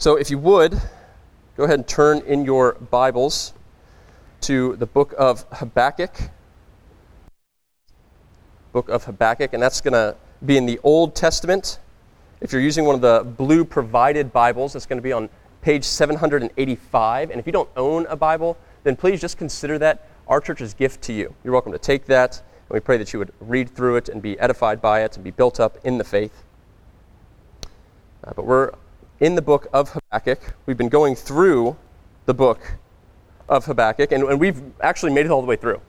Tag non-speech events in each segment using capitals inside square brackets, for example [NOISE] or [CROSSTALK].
So, if you would, go ahead and turn in your Bibles to the book of Habakkuk. Book of Habakkuk, and that's going to be in the Old Testament. If you're using one of the blue provided Bibles, it's going to be on page 785. And if you don't own a Bible, then please just consider that our church's gift to you. You're welcome to take that, and we pray that you would read through it and be edified by it and be built up in the faith. Uh, but we're in the book of Habakkuk. We've been going through the book of Habakkuk, and, and we've actually made it all the way through.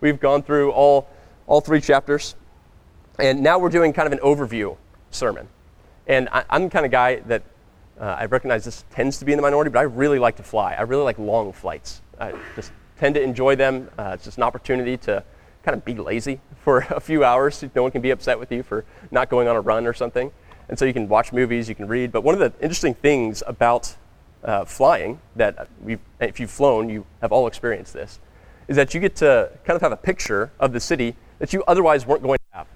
We've gone through all, all three chapters, and now we're doing kind of an overview sermon. And I, am the kind of guy that uh, I recognize this tends to be in the minority, but I really like to fly. I really like long flights. I just tend to enjoy them. Uh, it's just an opportunity to kind of be lazy for [LAUGHS] a few hours. No one can be upset with you for not going on a run or something. And so you can watch movies, you can read. But one of the interesting things about uh, flying that if you've flown, you have all experienced this, is that you get to kind of have a picture of the city that you otherwise weren't going to have.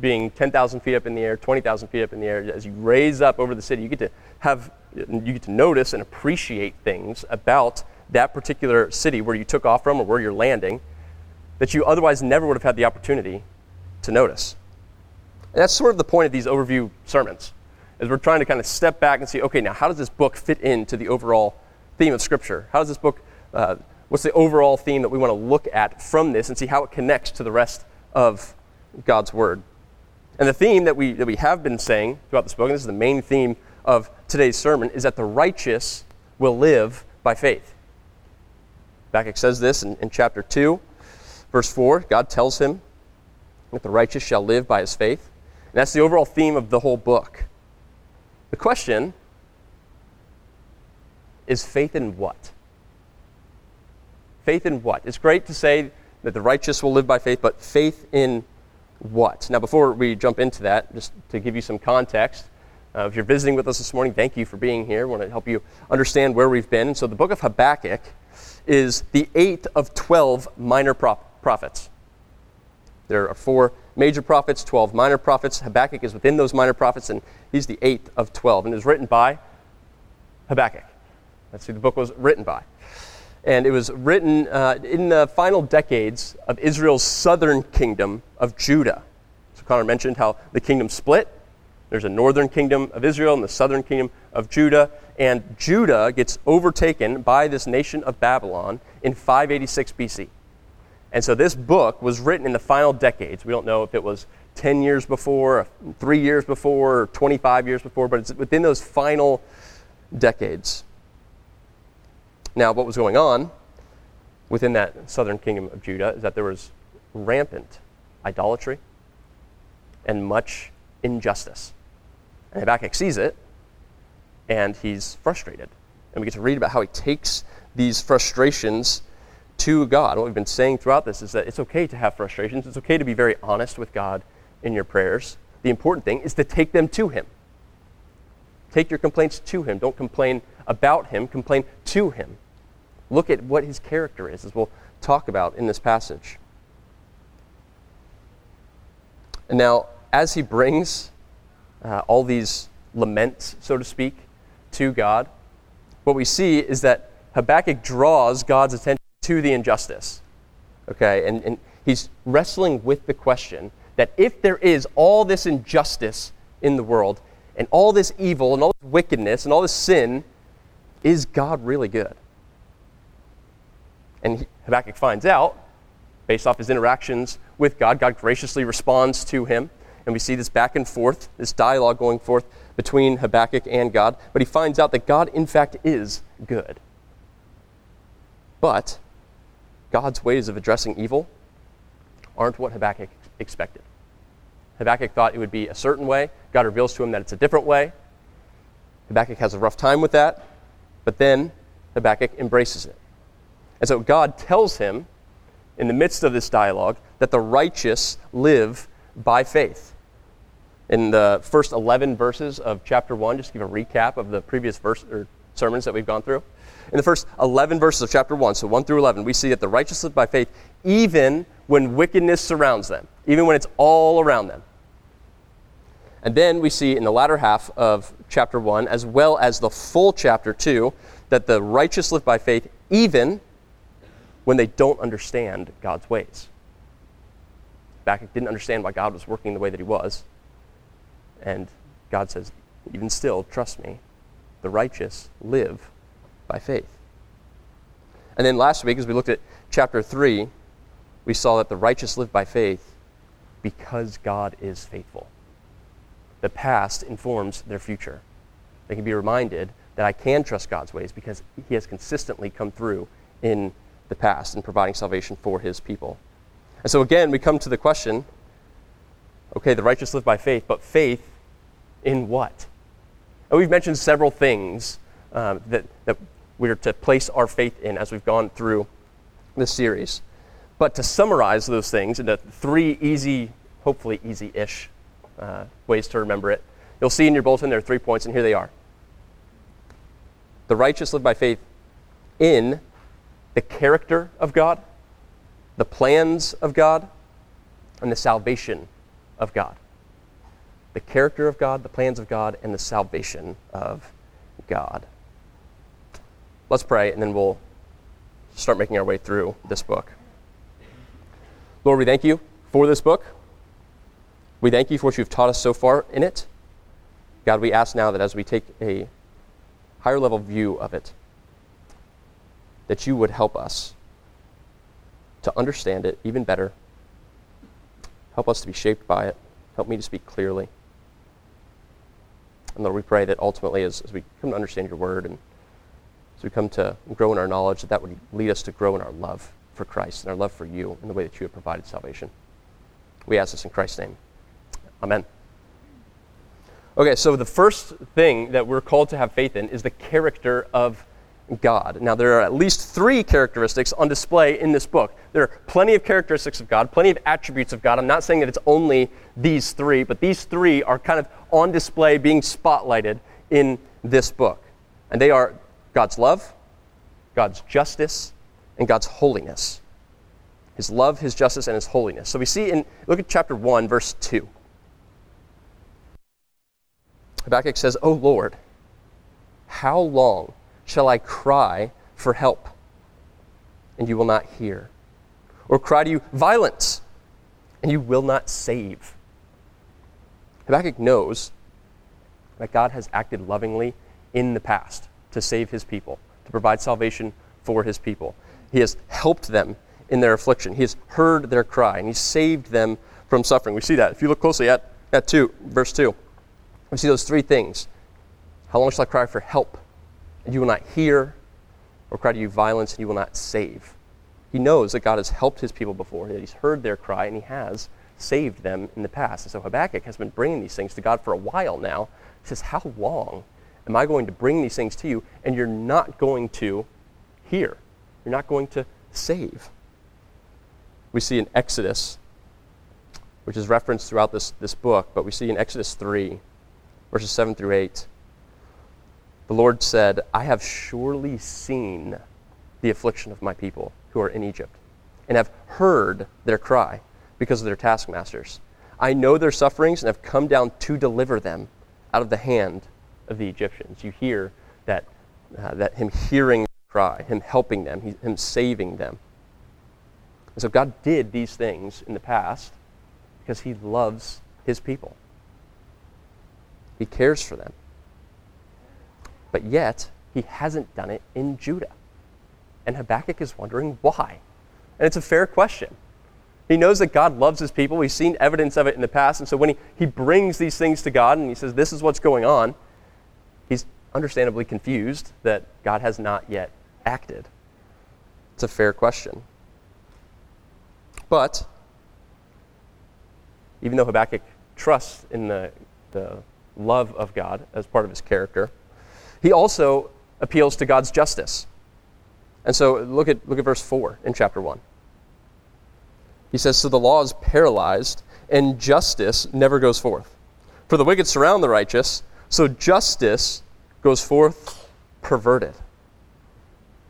Being 10,000 feet up in the air, 20,000 feet up in the air, as you raise up over the city, you get to have, you get to notice and appreciate things about that particular city where you took off from or where you're landing that you otherwise never would have had the opportunity to notice. And that's sort of the point of these overview sermons, is we're trying to kind of step back and see, okay, now how does this book fit into the overall theme of Scripture? How does this book, uh, what's the overall theme that we want to look at from this and see how it connects to the rest of God's Word? And the theme that we, that we have been saying throughout this book, and this is the main theme of today's sermon, is that the righteous will live by faith. Habakkuk says this in, in chapter 2, verse 4. God tells him that the righteous shall live by his faith. And that's the overall theme of the whole book. The question is faith in what? Faith in what? It's great to say that the righteous will live by faith, but faith in what? Now, before we jump into that, just to give you some context, uh, if you're visiting with us this morning, thank you for being here. I want to help you understand where we've been. So, the book of Habakkuk is the eighth of 12 minor prophets. There are four major prophets, 12 minor prophets. Habakkuk is within those minor prophets, and he's the eighth of 12. And it was written by Habakkuk. That's who the book was written by. And it was written uh, in the final decades of Israel's southern kingdom of Judah. So Connor mentioned how the kingdom split. There's a northern kingdom of Israel and the southern kingdom of Judah. And Judah gets overtaken by this nation of Babylon in 586 BC. And so this book was written in the final decades. We don't know if it was 10 years before, three years before, or 25 years before, but it's within those final decades. Now, what was going on within that southern kingdom of Judah is that there was rampant idolatry and much injustice. And Habakkuk sees it, and he's frustrated. And we get to read about how he takes these frustrations to God. What we've been saying throughout this is that it's okay to have frustrations. It's okay to be very honest with God in your prayers. The important thing is to take them to Him. Take your complaints to Him. Don't complain about Him, complain to Him. Look at what His character is, as we'll talk about in this passage. And now, as he brings uh, all these laments, so to speak, to God, what we see is that Habakkuk draws God's attention to the injustice. Okay, and, and he's wrestling with the question that if there is all this injustice in the world, and all this evil, and all this wickedness, and all this sin, is God really good? And Habakkuk finds out, based off his interactions with God, God graciously responds to him. And we see this back and forth, this dialogue going forth between Habakkuk and God. But he finds out that God, in fact, is good. But God's ways of addressing evil aren't what Habakkuk expected. Habakkuk thought it would be a certain way. God reveals to him that it's a different way. Habakkuk has a rough time with that, but then Habakkuk embraces it. And so God tells him, in the midst of this dialogue, that the righteous live by faith. In the first 11 verses of chapter 1, just to give a recap of the previous verse, or sermons that we've gone through. In the first 11 verses of chapter 1, so 1 through 11, we see that the righteous live by faith even when wickedness surrounds them, even when it's all around them. And then we see in the latter half of chapter 1, as well as the full chapter 2, that the righteous live by faith even when they don't understand God's ways. Habakkuk didn't understand why God was working the way that he was. And God says, even still, trust me, the righteous live by faith. And then last week, as we looked at chapter 3, we saw that the righteous live by faith because God is faithful. The past informs their future. They can be reminded that I can trust God's ways because He has consistently come through in the past in providing salvation for His people. And so again, we come to the question okay, the righteous live by faith, but faith in what? And we've mentioned several things um, that, that we're to place our faith in as we've gone through this series. But to summarize those things into three easy, hopefully easy ish uh, ways to remember it, you'll see in your bulletin there are three points, and here they are. The righteous live by faith in the character of God, the plans of God, and the salvation of God. The character of God, the plans of God, and the salvation of God. Let's pray, and then we'll start making our way through this book. Lord, we thank you for this book. We thank you for what you've taught us so far in it. God, we ask now that as we take a higher level view of it, that you would help us to understand it even better. Help us to be shaped by it. Help me to speak clearly. And Lord, we pray that ultimately, as, as we come to understand your word and we come to grow in our knowledge, that that would lead us to grow in our love for Christ and our love for you in the way that you have provided salvation. We ask this in Christ's name. Amen. Okay, so the first thing that we're called to have faith in is the character of God. Now, there are at least three characteristics on display in this book. There are plenty of characteristics of God, plenty of attributes of God. I'm not saying that it's only these three, but these three are kind of on display, being spotlighted in this book. And they are God's love, God's justice, and God's holiness. His love, His justice, and His holiness. So we see in, look at chapter 1, verse 2. Habakkuk says, O Lord, how long shall I cry for help, and you will not hear? Or cry to you violence, and you will not save? Habakkuk knows that God has acted lovingly in the past to save his people, to provide salvation for his people. He has helped them in their affliction. He has heard their cry, and he saved them from suffering. We see that. If you look closely at, at 2, verse 2, we see those three things. How long shall I cry for help? and you will not hear, or cry to you violence, and you will not save. He knows that God has helped his people before, that he's heard their cry, and he has saved them in the past. And so Habakkuk has been bringing these things to God for a while now. He says, How long am I going to bring these things to you, and you're not going to hear? You're not going to save. We see in Exodus, which is referenced throughout this, this book, but we see in Exodus 3, verses 7 through 8, the Lord said, I have surely seen the affliction of my people who are in Egypt, and have heard their cry because of their taskmasters. I know their sufferings and have come down to deliver them out of the hand of the Egyptians. You hear that, uh, that him hearing cry, him helping them, he, him saving them. And so God did these things in the past because he loves his people. He cares for them. But yet, he hasn't done it in Judah. And Habakkuk is wondering why. And it's a fair question. He knows that God loves his people. We've seen evidence of it in the past. And so when he, he brings these things to God and he says, This is what's going on, he's understandably confused that God has not yet acted. It's a fair question. But even though Habakkuk trusts in the, the love of God as part of his character, he also appeals to God's justice. And so look at, look at verse 4 in chapter 1. He says, So the law is paralyzed, and justice never goes forth. For the wicked surround the righteous, so justice goes forth perverted.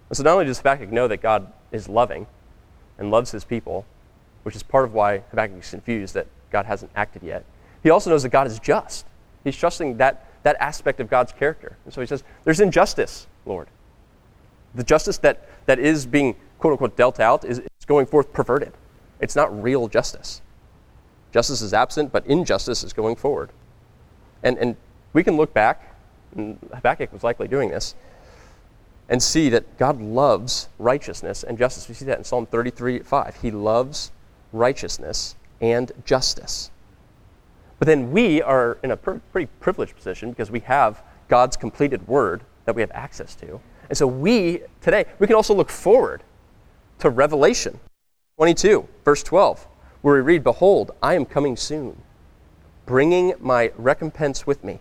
And so not only does Habakkuk know that God is loving and loves his people, which is part of why Habakkuk is confused that God hasn't acted yet, he also knows that God is just. He's trusting that that aspect of God's character. And so he says, There's injustice, Lord. The justice that, that is being, quote unquote, dealt out is, is going forth perverted. It's not real justice. Justice is absent, but injustice is going forward. And, and we can look back, and Habakkuk was likely doing this, and see that God loves righteousness and justice. We see that in Psalm 33 5. He loves righteousness and justice. But then we are in a pr- pretty privileged position because we have God's completed word that we have access to. And so we, today, we can also look forward to Revelation 22, verse 12, where we read, Behold, I am coming soon, bringing my recompense with me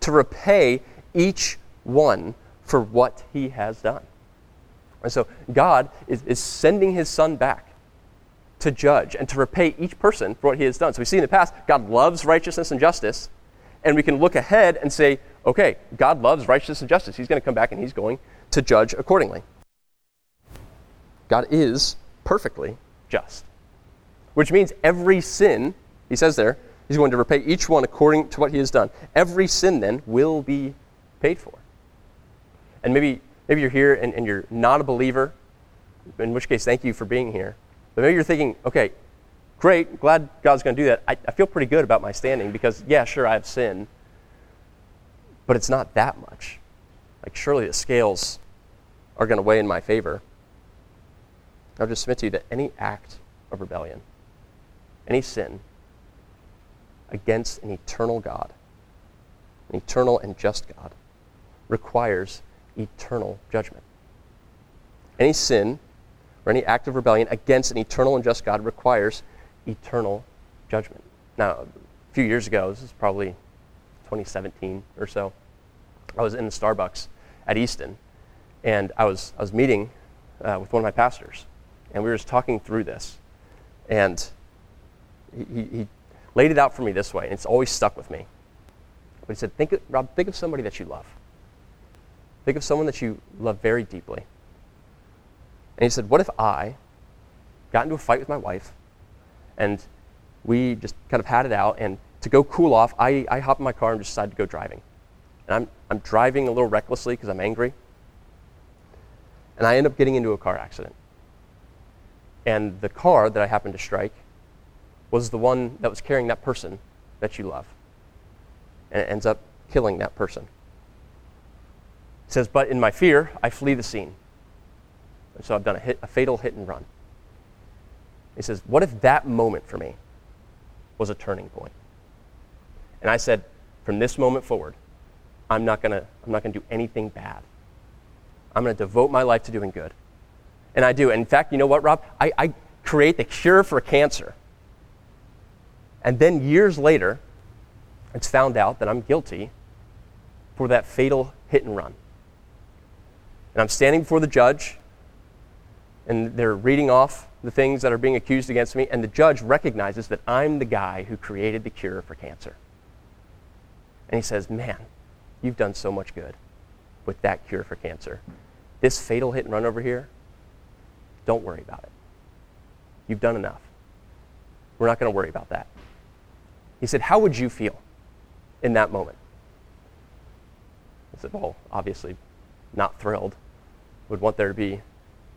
to repay each one for what he has done. And so God is, is sending his son back to judge and to repay each person for what he has done. So we see in the past, God loves righteousness and justice, and we can look ahead and say, okay, God loves righteousness and justice. He's going to come back and he's going to judge accordingly. God is perfectly just, which means every sin, he says there, he's going to repay each one according to what he has done. Every sin then will be paid for. And maybe, maybe you're here and, and you're not a believer, in which case, thank you for being here. But maybe you're thinking, okay, great, glad God's going to do that. I, I feel pretty good about my standing because, yeah, sure, I have sin, but it's not that much. Like, surely the scales are going to weigh in my favor. I'll just submit to you that any act of rebellion, any sin against an eternal God, an eternal and just God, requires eternal judgment. Any sin or any act of rebellion against an eternal and just God requires eternal judgment. Now, a few years ago, this is probably 2017 or so, I was in the Starbucks at Easton, and I was, I was meeting uh, with one of my pastors, and we were just talking through this. And he, he laid it out for me this way, and it's always stuck with me. But he said, think of, Rob, think of somebody that you love. Think of someone that you love very deeply. And he said, What if I got into a fight with my wife and we just kind of had it out, and to go cool off, I, I hop in my car and just decide to go driving. And I'm, I'm driving a little recklessly because I'm angry. And I end up getting into a car accident. And the car that I happened to strike was the one that was carrying that person that you love. And it ends up killing that person. It says, But in my fear, I flee the scene. And so I've done a, hit, a fatal hit and run. He says, What if that moment for me was a turning point? And I said, From this moment forward, I'm not going to I'm not going to do anything bad. I'm going to devote my life to doing good. And I do. And in fact, you know what, Rob? I, I create the cure for cancer. And then years later, it's found out that I'm guilty for that fatal hit and run. And I'm standing before the judge, and they're reading off the things that are being accused against me, and the judge recognizes that I'm the guy who created the cure for cancer. And he says, Man, you've done so much good with that cure for cancer. This fatal hit and run over here, don't worry about it. You've done enough. We're not going to worry about that. He said, How would you feel in that moment? I said, Well, obviously, not thrilled. Would want there to be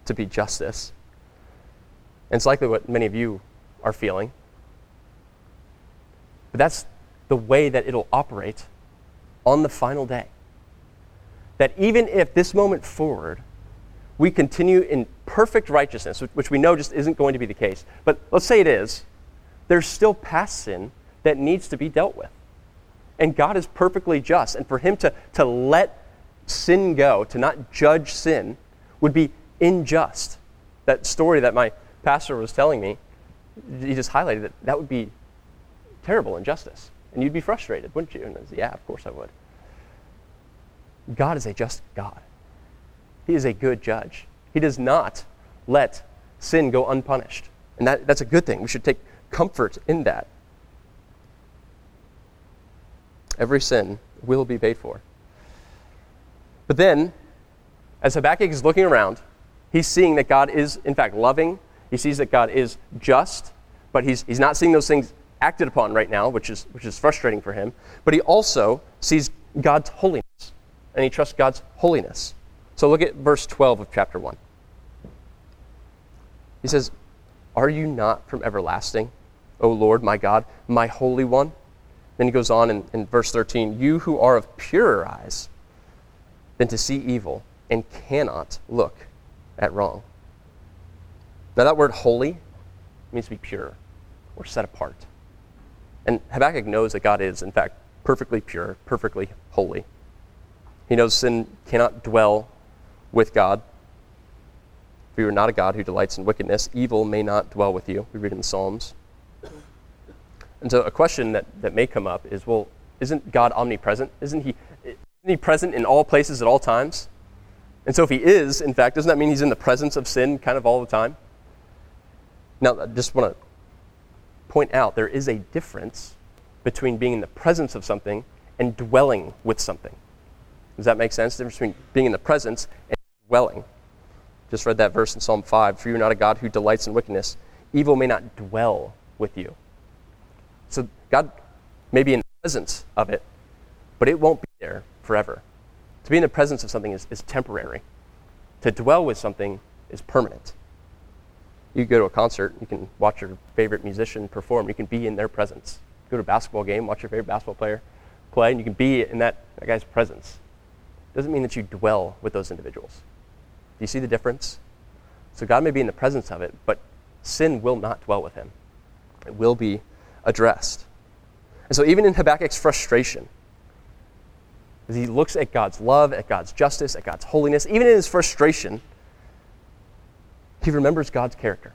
to be justice. And it's likely what many of you are feeling. But that's the way that it'll operate on the final day. That even if this moment forward, we continue in perfect righteousness, which we know just isn't going to be the case, but let's say it is, there's still past sin that needs to be dealt with. And God is perfectly just. And for Him to, to let sin go, to not judge sin, would be unjust. That story that my pastor was telling me, he just highlighted that that would be terrible injustice. And you'd be frustrated, wouldn't you? And I said, yeah, of course I would. God is a just God. He is a good judge. He does not let sin go unpunished. And that, that's a good thing. We should take comfort in that. Every sin will be paid for. But then, as Habakkuk is looking around, He's seeing that God is, in fact, loving. He sees that God is just, but he's, he's not seeing those things acted upon right now, which is, which is frustrating for him. But he also sees God's holiness. And he trusts God's holiness. So look at verse 12 of chapter 1. He says, Are you not from everlasting, O Lord my God, my Holy One? Then he goes on in, in verse 13, You who are of purer eyes than to see evil and cannot look at wrong. Now, that word holy means to be pure or set apart. And Habakkuk knows that God is, in fact, perfectly pure, perfectly holy. He knows sin cannot dwell with God. If you are not a God who delights in wickedness, evil may not dwell with you. We read in the Psalms. And so a question that, that may come up is well, isn't God omnipresent? Isn't he, isn't he present in all places at all times? And so if he is, in fact, doesn't that mean he's in the presence of sin kind of all the time? Now, I just want to point out there is a difference between being in the presence of something and dwelling with something. Does that make sense? The difference between being in the presence and dwelling. Just read that verse in Psalm 5 For you are not a God who delights in wickedness. Evil may not dwell with you. God may be in the presence of it, but it won't be there forever. To be in the presence of something is, is temporary. To dwell with something is permanent. You go to a concert, you can watch your favorite musician perform, you can be in their presence. Go to a basketball game, watch your favorite basketball player play, and you can be in that, that guy's presence. Doesn't mean that you dwell with those individuals. Do you see the difference? So God may be in the presence of it, but sin will not dwell with him. It will be addressed. And so, even in Habakkuk's frustration, as he looks at God's love, at God's justice, at God's holiness, even in his frustration, he remembers God's character.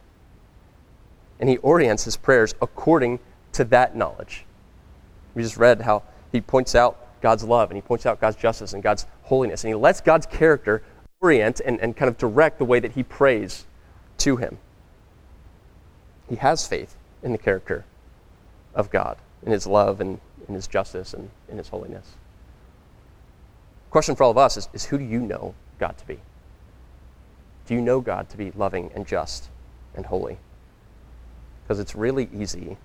And he orients his prayers according to that knowledge. We just read how he points out God's love and he points out God's justice and God's holiness. And he lets God's character orient and, and kind of direct the way that he prays to him. He has faith in the character of God, in his love and in his justice and in his holiness. Question for all of us is, is who do you know God to be? Do you know God to be loving and just and holy? Because it's really easy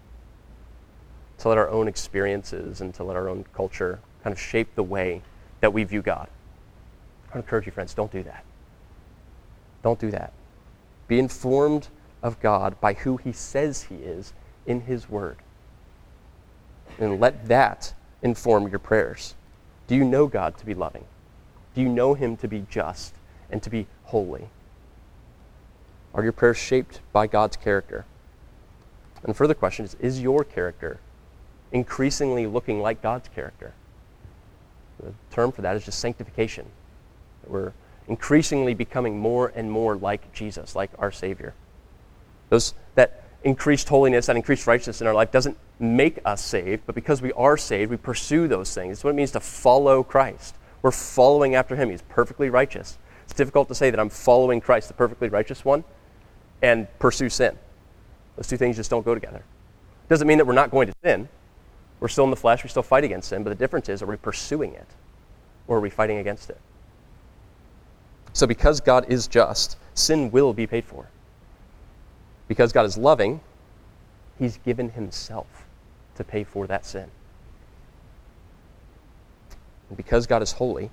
to let our own experiences and to let our own culture kind of shape the way that we view God. I encourage you, friends, don't do that. Don't do that. Be informed of God by who He says He is in His Word. And let that inform your prayers. Do you know God to be loving? Do you know Him to be just and to be holy? Are your prayers shaped by God's character? And the further question is Is your character increasingly looking like God's character? The term for that is just sanctification. We're increasingly becoming more and more like Jesus, like our Savior. Those, that increased holiness, that increased righteousness in our life doesn't make us saved, but because we are saved, we pursue those things. It's what it means to follow Christ. We're following after Him. He's perfectly righteous. It's difficult to say that I'm following Christ, the perfectly righteous one, and pursue sin. Those two things just don't go together. Doesn't mean that we're not going to sin. We're still in the flesh, we still fight against sin, but the difference is are we pursuing it or are we fighting against it? So, because God is just, sin will be paid for. Because God is loving, He's given Himself to pay for that sin. And because God is holy,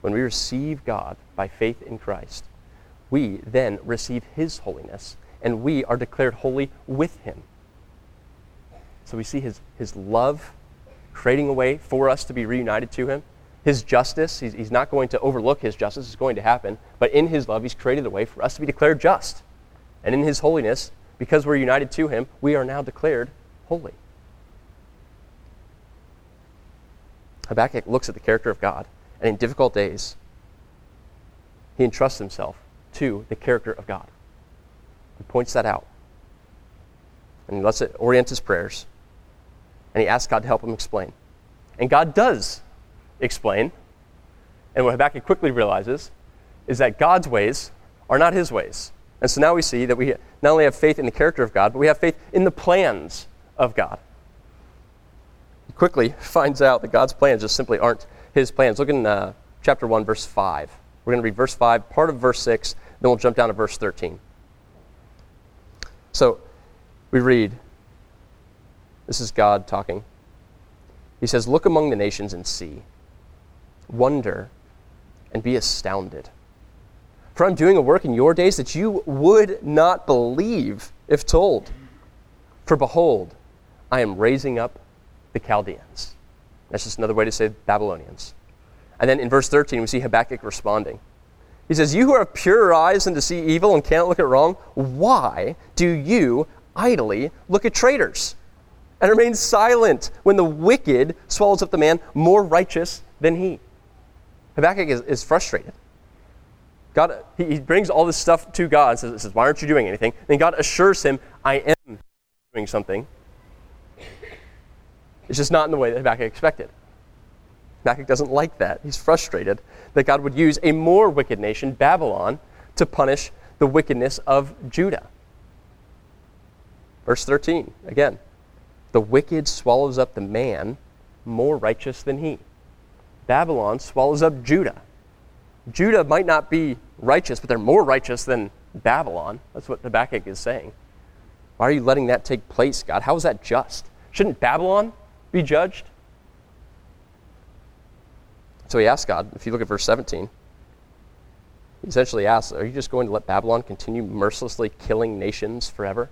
when we receive God by faith in Christ, we then receive His holiness, and we are declared holy with Him. So we see his, his love creating a way for us to be reunited to him. His justice, he's, he's not going to overlook his justice, it's going to happen. But in his love, he's created a way for us to be declared just. And in his holiness, because we're united to him, we are now declared holy. Habakkuk looks at the character of God, and in difficult days, he entrusts himself to the character of God. He points that out. And he lets it orient his prayers and he asks God to help him explain. And God does explain. And what Habakkuk quickly realizes is that God's ways are not his ways. And so now we see that we not only have faith in the character of God, but we have faith in the plans of God. He quickly [LAUGHS] finds out that God's plans just simply aren't his plans. Look in uh, chapter 1, verse 5. We're going to read verse 5, part of verse 6, then we'll jump down to verse 13. So we read, this is God talking. He says, Look among the nations and see, wonder, and be astounded. For I'm doing a work in your days that you would not believe if told. For behold, I am raising up the Chaldeans. That's just another way to say Babylonians. And then in verse 13, we see Habakkuk responding. He says, You who have pure eyes and to see evil and can't look at wrong, why do you idly look at traitors and remain silent when the wicked swallows up the man more righteous than he? Habakkuk is, is frustrated. God, he, he, brings all this stuff to God and says, says, Why aren't you doing anything? And God assures him, I am doing something. It's just not in the way that Habakkuk expected. Habakkuk doesn't like that. He's frustrated that God would use a more wicked nation, Babylon, to punish the wickedness of Judah. Verse 13, again. The wicked swallows up the man more righteous than he. Babylon swallows up Judah. Judah might not be righteous, but they're more righteous than Babylon. That's what Habakkuk is saying. Why are you letting that take place, God? How is that just? Shouldn't Babylon be judged? So he asks God, if you look at verse 17, he essentially asks, Are you just going to let Babylon continue mercilessly killing nations forever?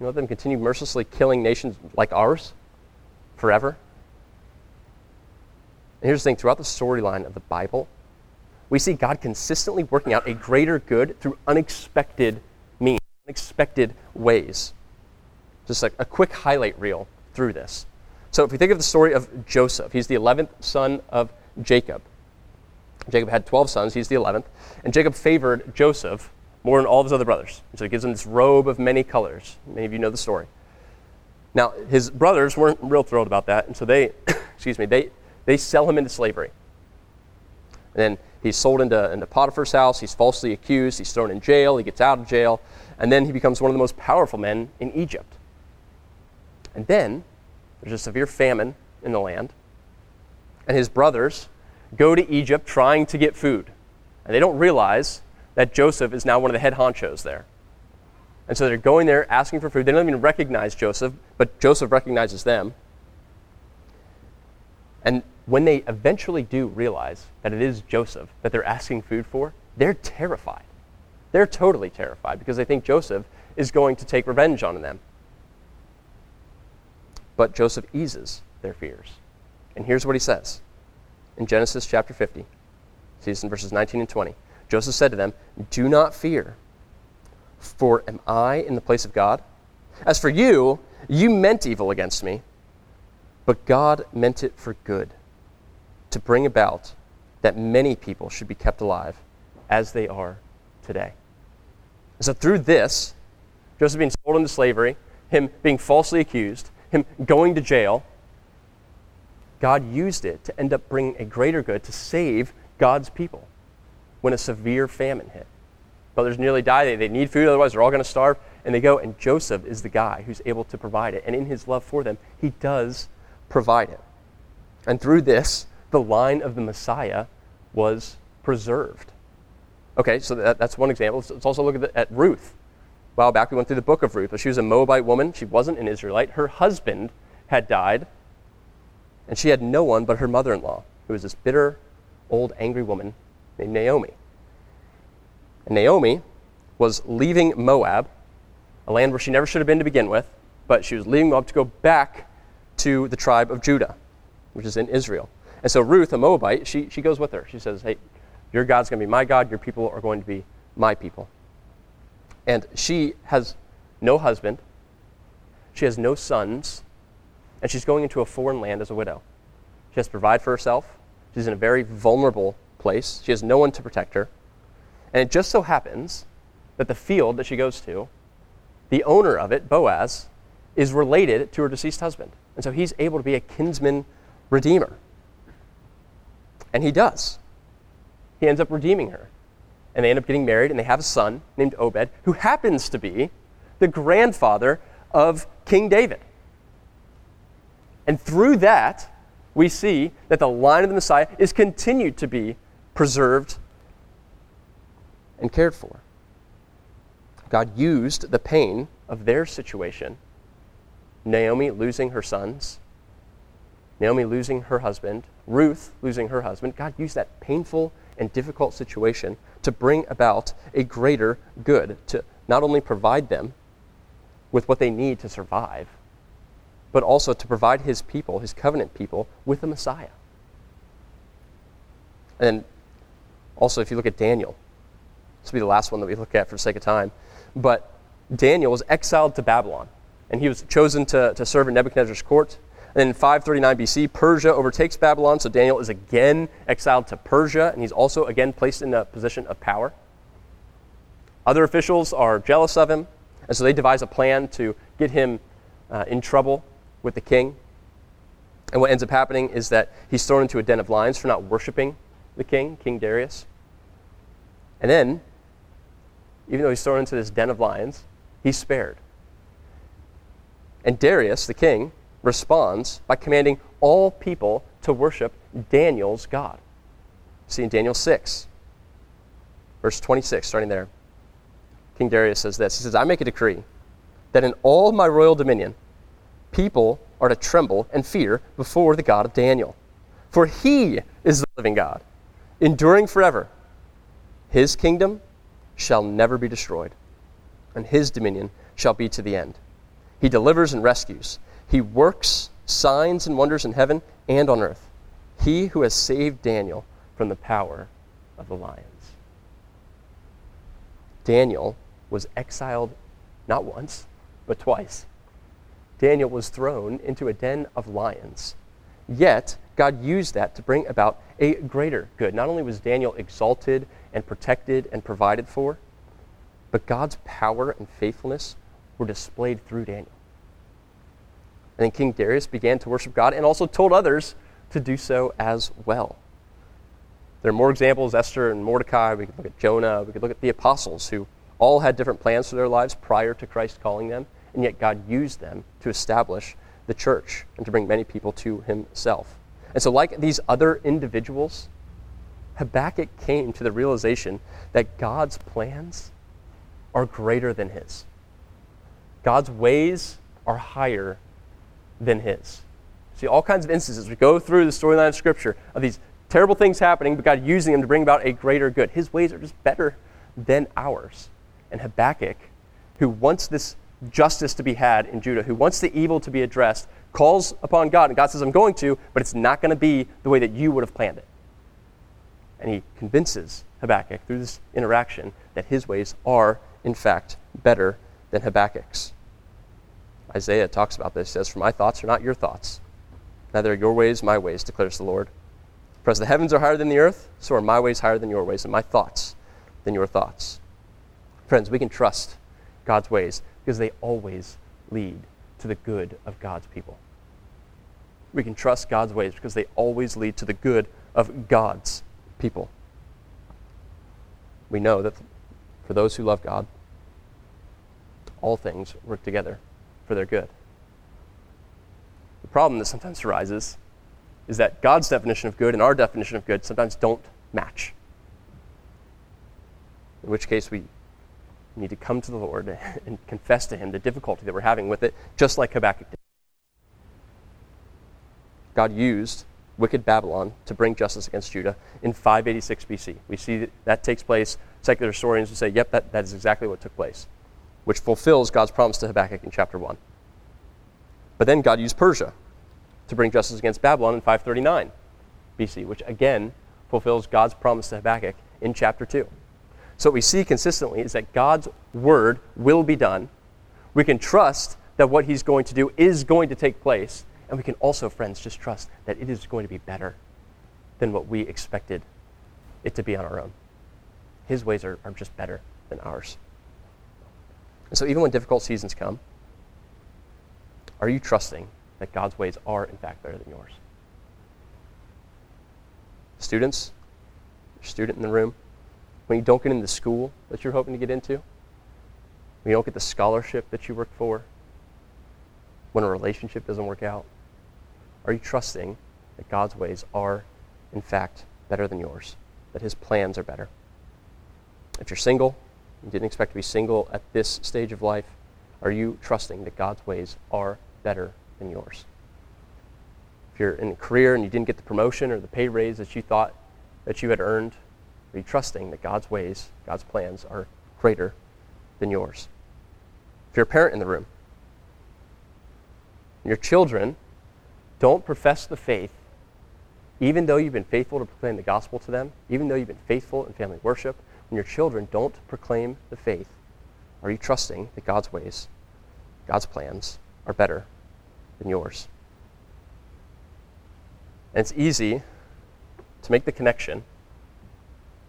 You let them continue mercilessly killing nations like ours forever? And here's the thing throughout the storyline of the Bible, we see God consistently working out a greater good through unexpected means, unexpected ways. Just like a quick highlight reel through this. So if we think of the story of Joseph, he's the 11th son of Jacob. Jacob had 12 sons, he's the 11th. And Jacob favored Joseph more than all of his other brothers. So he gives him this robe of many colors. Many of you know the story. Now, his brothers weren't real thrilled about that, and so they, [COUGHS] excuse me, they, they sell him into slavery. And then he's sold into, into Potiphar's house, he's falsely accused, he's thrown in jail, he gets out of jail, and then he becomes one of the most powerful men in Egypt. And then there's a severe famine in the land, and his brothers go to Egypt trying to get food. And they don't realize that Joseph is now one of the head honchos there. And so they're going there asking for food. They don't even recognize Joseph, but Joseph recognizes them. And when they eventually do realize that it is Joseph that they're asking food for, they're terrified. They're totally terrified because they think Joseph is going to take revenge on them. But Joseph eases their fears. And here's what he says in Genesis chapter 50. See in verses 19 and 20. Joseph said to them, Do not fear, for am I in the place of God? As for you, you meant evil against me, but God meant it for good, to bring about that many people should be kept alive as they are today. So through this, Joseph being sold into slavery, him being falsely accused, him going to jail, God used it to end up bringing a greater good to save God's people when a severe famine hit. Brothers nearly die. They, they need food, otherwise, they're all going to starve. And they go, and Joseph is the guy who's able to provide it. And in his love for them, he does provide it. And through this, the line of the Messiah was preserved. Okay, so that, that's one example. Let's, let's also look at, the, at Ruth. A while back, we went through the book of Ruth. She was a Moabite woman. She wasn't an Israelite. Her husband had died, and she had no one but her mother in law, who was this bitter, old, angry woman named Naomi. And Naomi was leaving Moab, a land where she never should have been to begin with, but she was leaving Moab to go back to the tribe of Judah, which is in Israel. And so Ruth, a Moabite, she, she goes with her. She says, Hey, your God's going to be my God, your people are going to be my people. And she has no husband, she has no sons, and she's going into a foreign land as a widow. She has to provide for herself. She's in a very vulnerable place. She has no one to protect her. And it just so happens that the field that she goes to, the owner of it, Boaz, is related to her deceased husband. And so he's able to be a kinsman redeemer. And he does. He ends up redeeming her. And they end up getting married, and they have a son named Obed, who happens to be the grandfather of King David. And through that, we see that the line of the Messiah is continued to be preserved and cared for. God used the pain of their situation, Naomi losing her sons, Naomi losing her husband, Ruth losing her husband, God used that painful and difficult situation to bring about a greater good, to not only provide them with what they need to survive, but also to provide his people, his covenant people, with a Messiah. And also, if you look at Daniel, this will be the last one that we look at for sake of time, but Daniel was exiled to Babylon, and he was chosen to, to serve in Nebuchadnezzar's court. And in 539 BC, Persia overtakes Babylon, so Daniel is again exiled to Persia, and he's also again placed in a position of power. Other officials are jealous of him, and so they devise a plan to get him uh, in trouble with the king. And what ends up happening is that he's thrown into a den of lions for not worshiping the king, King Darius. And then, even though he's thrown into this den of lions, he's spared. And Darius, the king, responds by commanding all people to worship Daniel's God. See in Daniel 6, verse 26, starting there. King Darius says this He says, I make a decree that in all my royal dominion, people are to tremble and fear before the God of Daniel. For he is the living God, enduring forever. His kingdom shall never be destroyed, and his dominion shall be to the end. He delivers and rescues. He works signs and wonders in heaven and on earth. He who has saved Daniel from the power of the lions. Daniel was exiled not once, but twice. Daniel was thrown into a den of lions. Yet, God used that to bring about a greater good. Not only was Daniel exalted and protected and provided for, but God's power and faithfulness were displayed through Daniel. And then King Darius began to worship God and also told others to do so as well. There are more examples Esther and Mordecai. We could look at Jonah. We could look at the apostles who all had different plans for their lives prior to Christ calling them, and yet God used them to establish the church and to bring many people to himself. And so, like these other individuals, Habakkuk came to the realization that God's plans are greater than his. God's ways are higher than his. See, all kinds of instances. We go through the storyline of Scripture of these terrible things happening, but God using them to bring about a greater good. His ways are just better than ours. And Habakkuk, who wants this justice to be had in Judah, who wants the evil to be addressed, calls upon God. And God says, I'm going to, but it's not going to be the way that you would have planned it. And he convinces Habakkuk through this interaction that his ways are, in fact, better than Habakkuk's. Isaiah talks about this. He says, For my thoughts are not your thoughts, neither are your ways my ways, declares the Lord. For as the heavens are higher than the earth, so are my ways higher than your ways, and my thoughts than your thoughts. Friends, we can trust God's ways because they always lead to the good of God's people. We can trust God's ways because they always lead to the good of God's people. We know that for those who love God, all things work together for their good. The problem that sometimes arises is that God's definition of good and our definition of good sometimes don't match. In which case, we need to come to the Lord [LAUGHS] and confess to Him the difficulty that we're having with it, just like Habakkuk did. God used wicked Babylon to bring justice against Judah in 586 BC. We see that, that takes place. Secular historians would say, yep, that, that is exactly what took place which fulfills God's promise to Habakkuk in chapter 1. But then God used Persia to bring justice against Babylon in 539 BC, which again fulfills God's promise to Habakkuk in chapter 2. So what we see consistently is that God's word will be done. We can trust that what he's going to do is going to take place. And we can also, friends, just trust that it is going to be better than what we expected it to be on our own. His ways are, are just better than ours. And so, even when difficult seasons come, are you trusting that God's ways are, in fact, better than yours? Students, student in the room, when you don't get into the school that you're hoping to get into, when you don't get the scholarship that you worked for, when a relationship doesn't work out, are you trusting that God's ways are, in fact, better than yours? That His plans are better? If you're single, you didn't expect to be single at this stage of life, are you trusting that God's ways are better than yours? if you're in a career and you didn't get the promotion or the pay raise that you thought that you had earned, are you trusting that God's ways, God's plans are greater than yours? If you're a parent in the room, your children don't profess the faith, even though you've been faithful to proclaim the gospel to them, even though you've been faithful in family worship, when your children don't proclaim the faith, are you trusting that God's ways, God's plans are better than yours? And it's easy to make the connection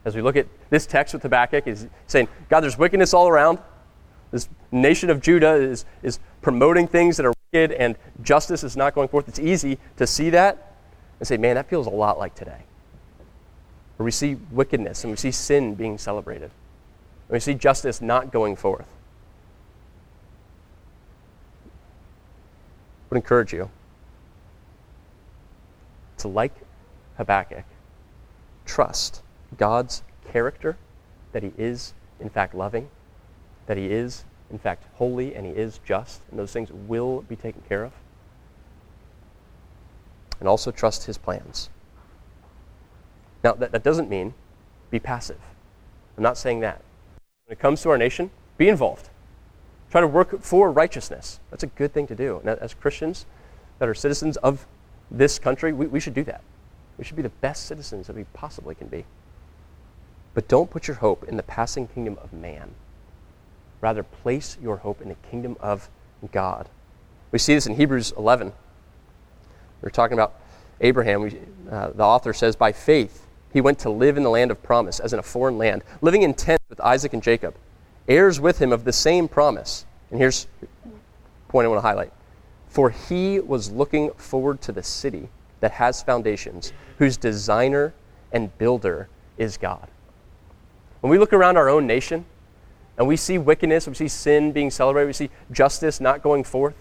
as we look at this text with Habakkuk is saying, God, there's wickedness all around. This nation of Judah is, is promoting things that are wicked and justice is not going forth. It's easy to see that and say, man, that feels a lot like today. Where we see wickedness and we see sin being celebrated. And we see justice not going forth. I would encourage you to, like Habakkuk, trust God's character, that He is, in fact, loving, that He is, in fact, holy, and He is just, and those things will be taken care of. And also trust His plans. Now, that, that doesn't mean be passive. I'm not saying that. When it comes to our nation, be involved. Try to work for righteousness. That's a good thing to do. And as Christians that are citizens of this country, we, we should do that. We should be the best citizens that we possibly can be. But don't put your hope in the passing kingdom of man. Rather, place your hope in the kingdom of God. We see this in Hebrews 11. We're talking about Abraham. We, uh, the author says, By faith, he went to live in the land of promise, as in a foreign land, living in tents with Isaac and Jacob, heirs with him of the same promise. And here's the point I want to highlight for he was looking forward to the city that has foundations, whose designer and builder is God. When we look around our own nation and we see wickedness, we see sin being celebrated, we see justice not going forth,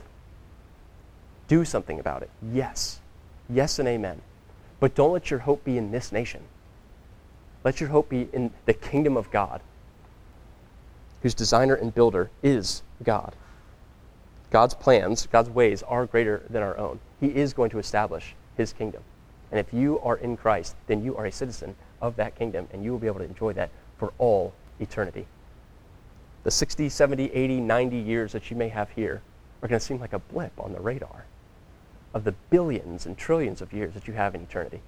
do something about it. Yes. Yes and amen. But don't let your hope be in this nation. Let your hope be in the kingdom of God, whose designer and builder is God. God's plans, God's ways are greater than our own. He is going to establish his kingdom. And if you are in Christ, then you are a citizen of that kingdom, and you will be able to enjoy that for all eternity. The 60, 70, 80, 90 years that you may have here are going to seem like a blip on the radar of the billions and trillions of years that you have in eternity.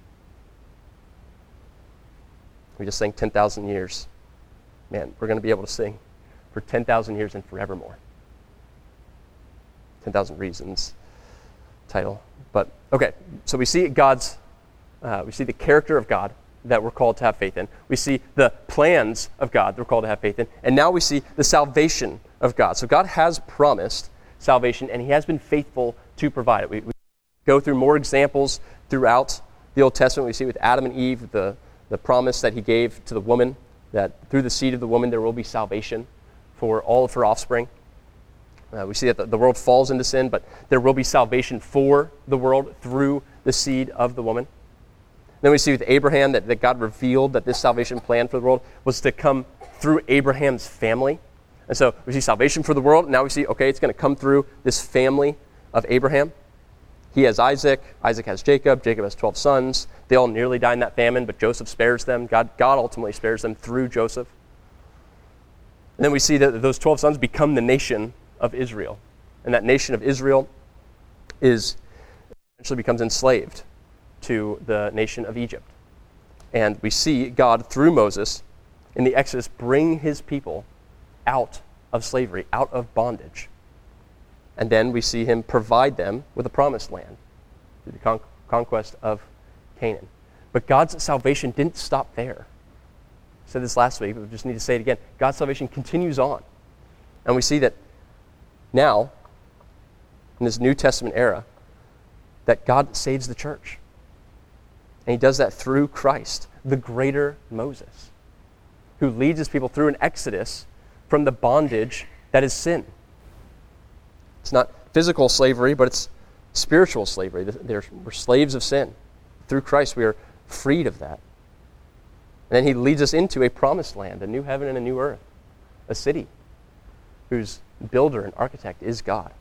We just sang 10,000 years. Man, we're going to be able to sing for 10,000 years and forevermore. 10,000 Reasons title. But okay, so we see God's, uh, we see the character of God that we're called to have faith in. We see the plans of God that we're called to have faith in. And now we see the salvation of God. So God has promised salvation, and He has been faithful to provide it. We, we go through more examples throughout the Old Testament. We see with Adam and Eve the, the promise that He gave to the woman that through the seed of the woman there will be salvation for all of her offspring. Uh, we see that the, the, world falls into sin, but there will be salvation for the world through the seed of the woman. Then we see with Abraham that, that God revealed that this salvation plan for the world was to come through Abraham's family. And so we see salvation for the world. Now we see, okay, it's going to come through this family of Abraham. He has Isaac. Isaac has Jacob. Jacob has 12 sons. They all nearly die in that famine, but Joseph spares them. God, God ultimately spares them through Joseph. And then we see that those 12 sons become the nation of Israel. And that nation of Israel is eventually becomes enslaved to the nation of Egypt. And we see God through Moses in the Exodus bring his people out of slavery, out of bondage. And then we see him provide them with a promised land through the con- conquest of Canaan. But God's salvation didn't stop there. I said this last week, but we just need to say it again. God's salvation continues on. And we see that now, in this New Testament era, that God saves the church. And he does that through Christ, the greater Moses, who leads his people through an exodus from the bondage that is sin. It's not physical slavery, but it's spiritual slavery. They're, we're slaves of sin. Through Christ, we are freed of that. And then he leads us into a promised land, a new heaven and a new earth, a city whose builder and architect is God.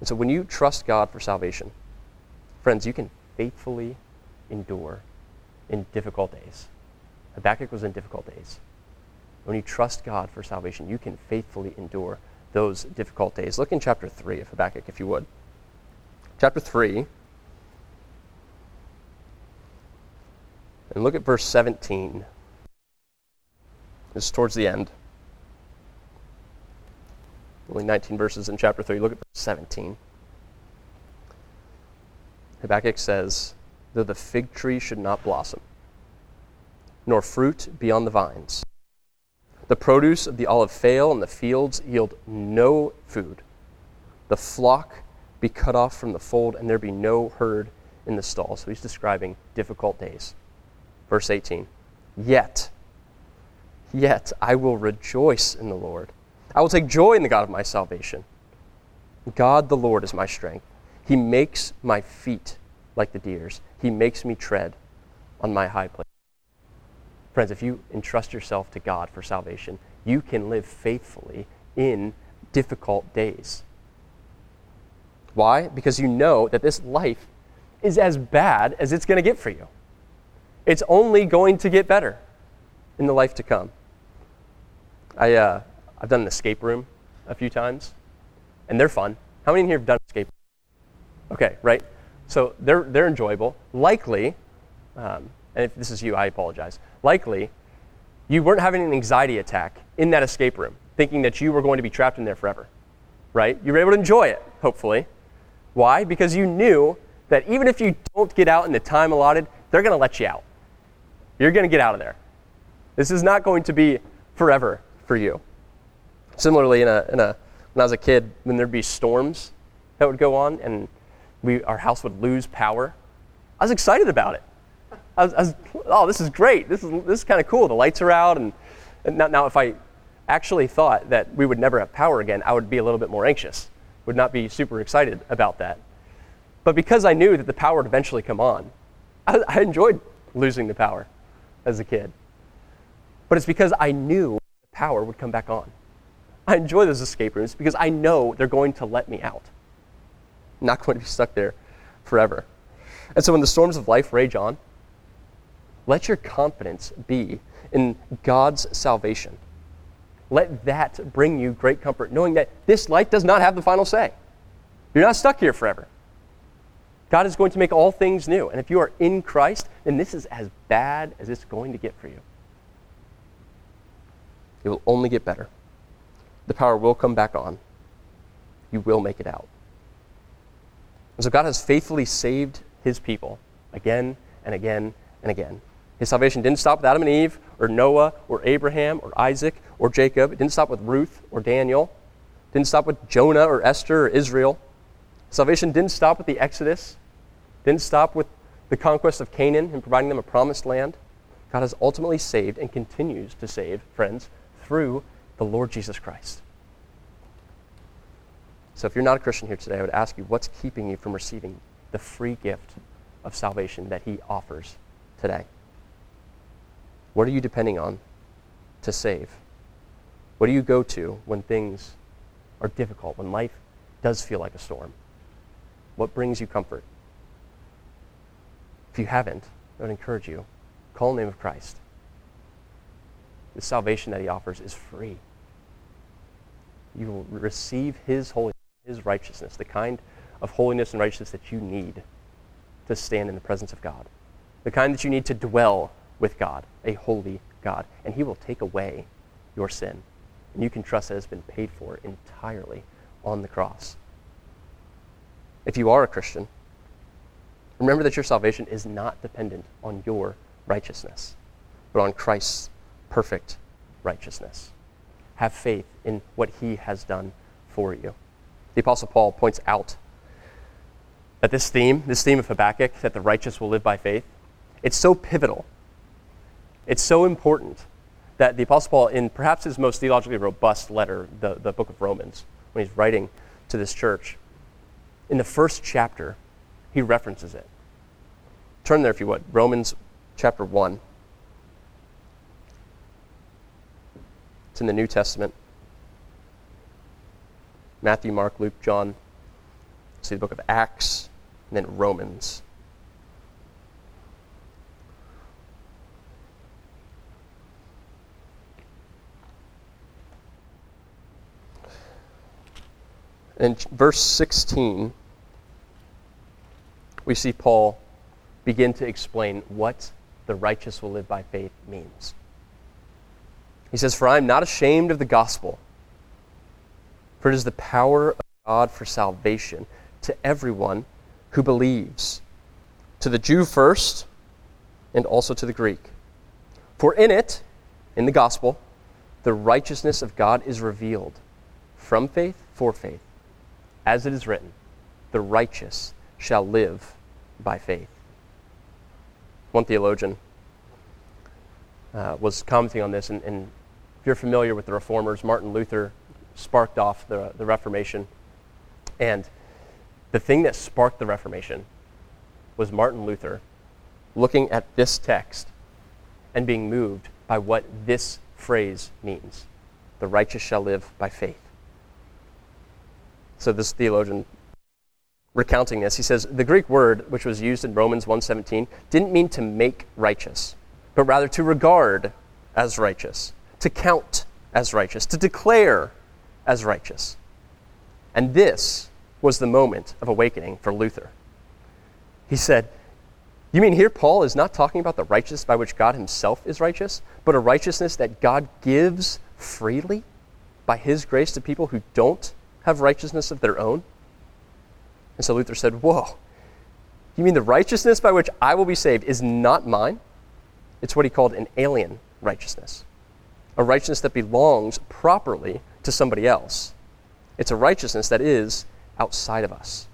And so when you trust God for salvation, Friends, you can faithfully endure in difficult days. Habakkuk was in difficult days. When you trust God for salvation, you can faithfully endure those difficult days. Look in chapter 3 of Habakkuk, if you would. Chapter 3. And look at verse 17. This is towards the end. Only 19 verses in chapter 3. Look at verse 17. Habakkuk says, Though the fig tree should not blossom, nor fruit be on the vines, the produce of the olive fail, and the fields yield no food, the flock be cut off from the fold, and there be no herd in the stall. So he's describing difficult days. Verse 18 Yet, yet I will rejoice in the Lord. I will take joy in the God of my salvation. God the Lord is my strength. He makes my feet like the deer's, He makes me tread on my high place. Friends, if you entrust yourself to God for salvation, you can live faithfully in difficult days. Why? Because you know that this life is as bad as it's going to get for you. It's only going to get better in the life to come. I, uh, I've done an escape room a few times, and they're fun. How many in here have done escape? Okay, right. So they're they're enjoyable. Likely, um, and if this is you, I apologize. Likely, you weren't having an anxiety attack in that escape room, thinking that you were going to be trapped in there forever, right? You were able to enjoy it, hopefully. Why? Because you knew that even if you don't get out in the time allotted, they're going to let you out. You're going to get out of there. This is not going to be forever for you. Similarly, in a, in a, when I was a kid, when there'd be storms that would go on and we, our house would lose power, I was excited about it. Was, I was oh, this is great. This is, this is kind of cool. The lights are out. And, and now, now, if I actually thought that we would never have power again, I would be a little bit more anxious, would not be super excited about that. But because I knew that the power would eventually come on, I, I enjoyed losing the power as a kid. But it's because I knew the power would come back on. I enjoy those escape rooms because I know they're going to let me out. I'm not going to be stuck there forever. And so when the storms of life rage on, let your confidence be in God's salvation. Let that bring you great comfort, knowing that this life does not have the final say. You're not stuck here forever. God is going to make all things new. And if you are in Christ, then this is as bad as it's going to get for you. It will only get better. The power will come back on. You will make it out. And so God has faithfully saved his people again and again and again. His salvation didn't stop with Adam and Eve, or Noah, or Abraham, or Isaac, or Jacob. It didn't stop with Ruth or Daniel. It didn't stop with Jonah or Esther or Israel. Salvation didn't stop with the Exodus. It didn't stop with the conquest of Canaan and providing them a promised land. God has ultimately saved and continues to save, friends, through the Lord Jesus Christ. So if you're not a Christian here today, I would ask you what's keeping you from receiving the free gift of salvation that He offers today? What are you depending on to save? What do you go to when things are difficult, when life does feel like a storm? What brings you comfort? If you haven't, I would encourage you call the name of Christ. The salvation that he offers is free. You will receive his holiness, his righteousness, the kind of holiness and righteousness that you need to stand in the presence of God, the kind that you need to dwell with God, a holy God. And He will take away your sin. And you can trust that it's been paid for entirely on the cross. If you are a Christian, remember that your salvation is not dependent on your righteousness, but on Christ's perfect righteousness. Have faith in what He has done for you. The Apostle Paul points out that this theme, this theme of Habakkuk, that the righteous will live by faith, it's so pivotal. It's so important that the Apostle Paul, in perhaps his most theologically robust letter, the, the book of Romans, when he's writing to this church, in the first chapter, he references it. Turn there if you would. Romans chapter 1. It's in the New Testament. Matthew, Mark, Luke, John. See the book of Acts, and then Romans. In verse 16, we see Paul begin to explain what the righteous will live by faith means. He says, For I am not ashamed of the gospel, for it is the power of God for salvation to everyone who believes, to the Jew first, and also to the Greek. For in it, in the gospel, the righteousness of God is revealed from faith for faith. As it is written, the righteous shall live by faith. One theologian uh, was commenting on this, and, and if you're familiar with the reformers, Martin Luther sparked off the, the Reformation. And the thing that sparked the Reformation was Martin Luther looking at this text and being moved by what this phrase means the righteous shall live by faith. So this theologian recounting this, he says the Greek word which was used in Romans 1:17 didn't mean to make righteous, but rather to regard as righteous, to count as righteous, to declare as righteous. And this was the moment of awakening for Luther. He said, You mean here Paul is not talking about the righteousness by which God himself is righteous, but a righteousness that God gives freely by his grace to people who don't have righteousness of their own? And so Luther said, Whoa, you mean the righteousness by which I will be saved is not mine? It's what he called an alien righteousness, a righteousness that belongs properly to somebody else. It's a righteousness that is outside of us,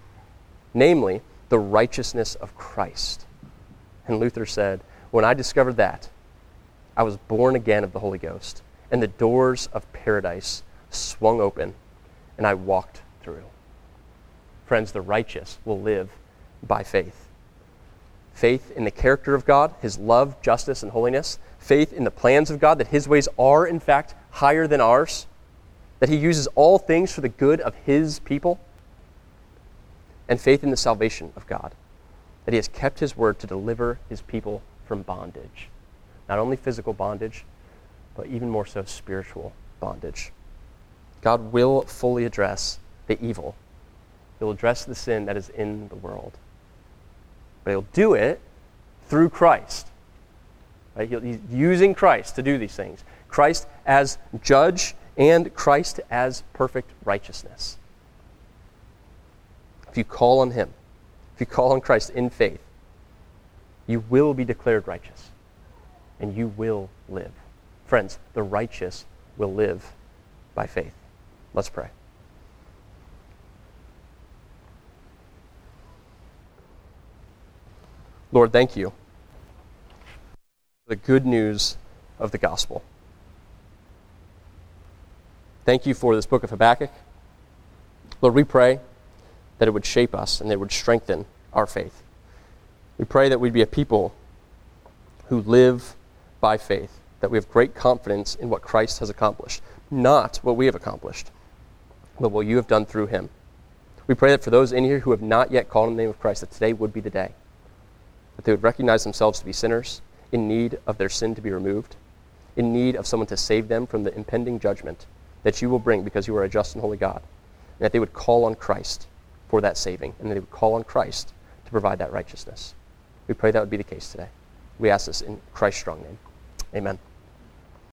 namely, the righteousness of Christ. And Luther said, When I discovered that, I was born again of the Holy Ghost, and the doors of paradise swung open, and I walked through. Friends, the righteous will live by faith. Faith in the character of God, His love, justice, and holiness. Faith in the plans of God, that His ways are, in fact, higher than ours. That He uses all things for the good of His people. And faith in the salvation of God, that He has kept His word to deliver His people from bondage. Not only physical bondage, but even more so spiritual bondage. God will fully address the evil He'll address the sin that is in the world. But he'll do it through Christ. Right? He's using Christ to do these things. Christ as judge and Christ as perfect righteousness. If you call on him, if you call on Christ in faith, you will be declared righteous and you will live. Friends, the righteous will live by faith. Let's pray. Lord, thank you for the good news of the gospel. Thank you for this book of Habakkuk. Lord, we pray that it would shape us and that it would strengthen our faith. We pray that we'd be a people who live by faith, that we have great confidence in what Christ has accomplished, not what we have accomplished, but what you have done through him. We pray that for those in here who have not yet called on the name of Christ, that today would be the day that they would recognize themselves to be sinners, in need of their sin to be removed, in need of someone to save them from the impending judgment that you will bring because you are a just and holy God, and that they would call on Christ for that saving, and that they would call on Christ to provide that righteousness. We pray that would be the case today. We ask this in Christ's strong name. Amen.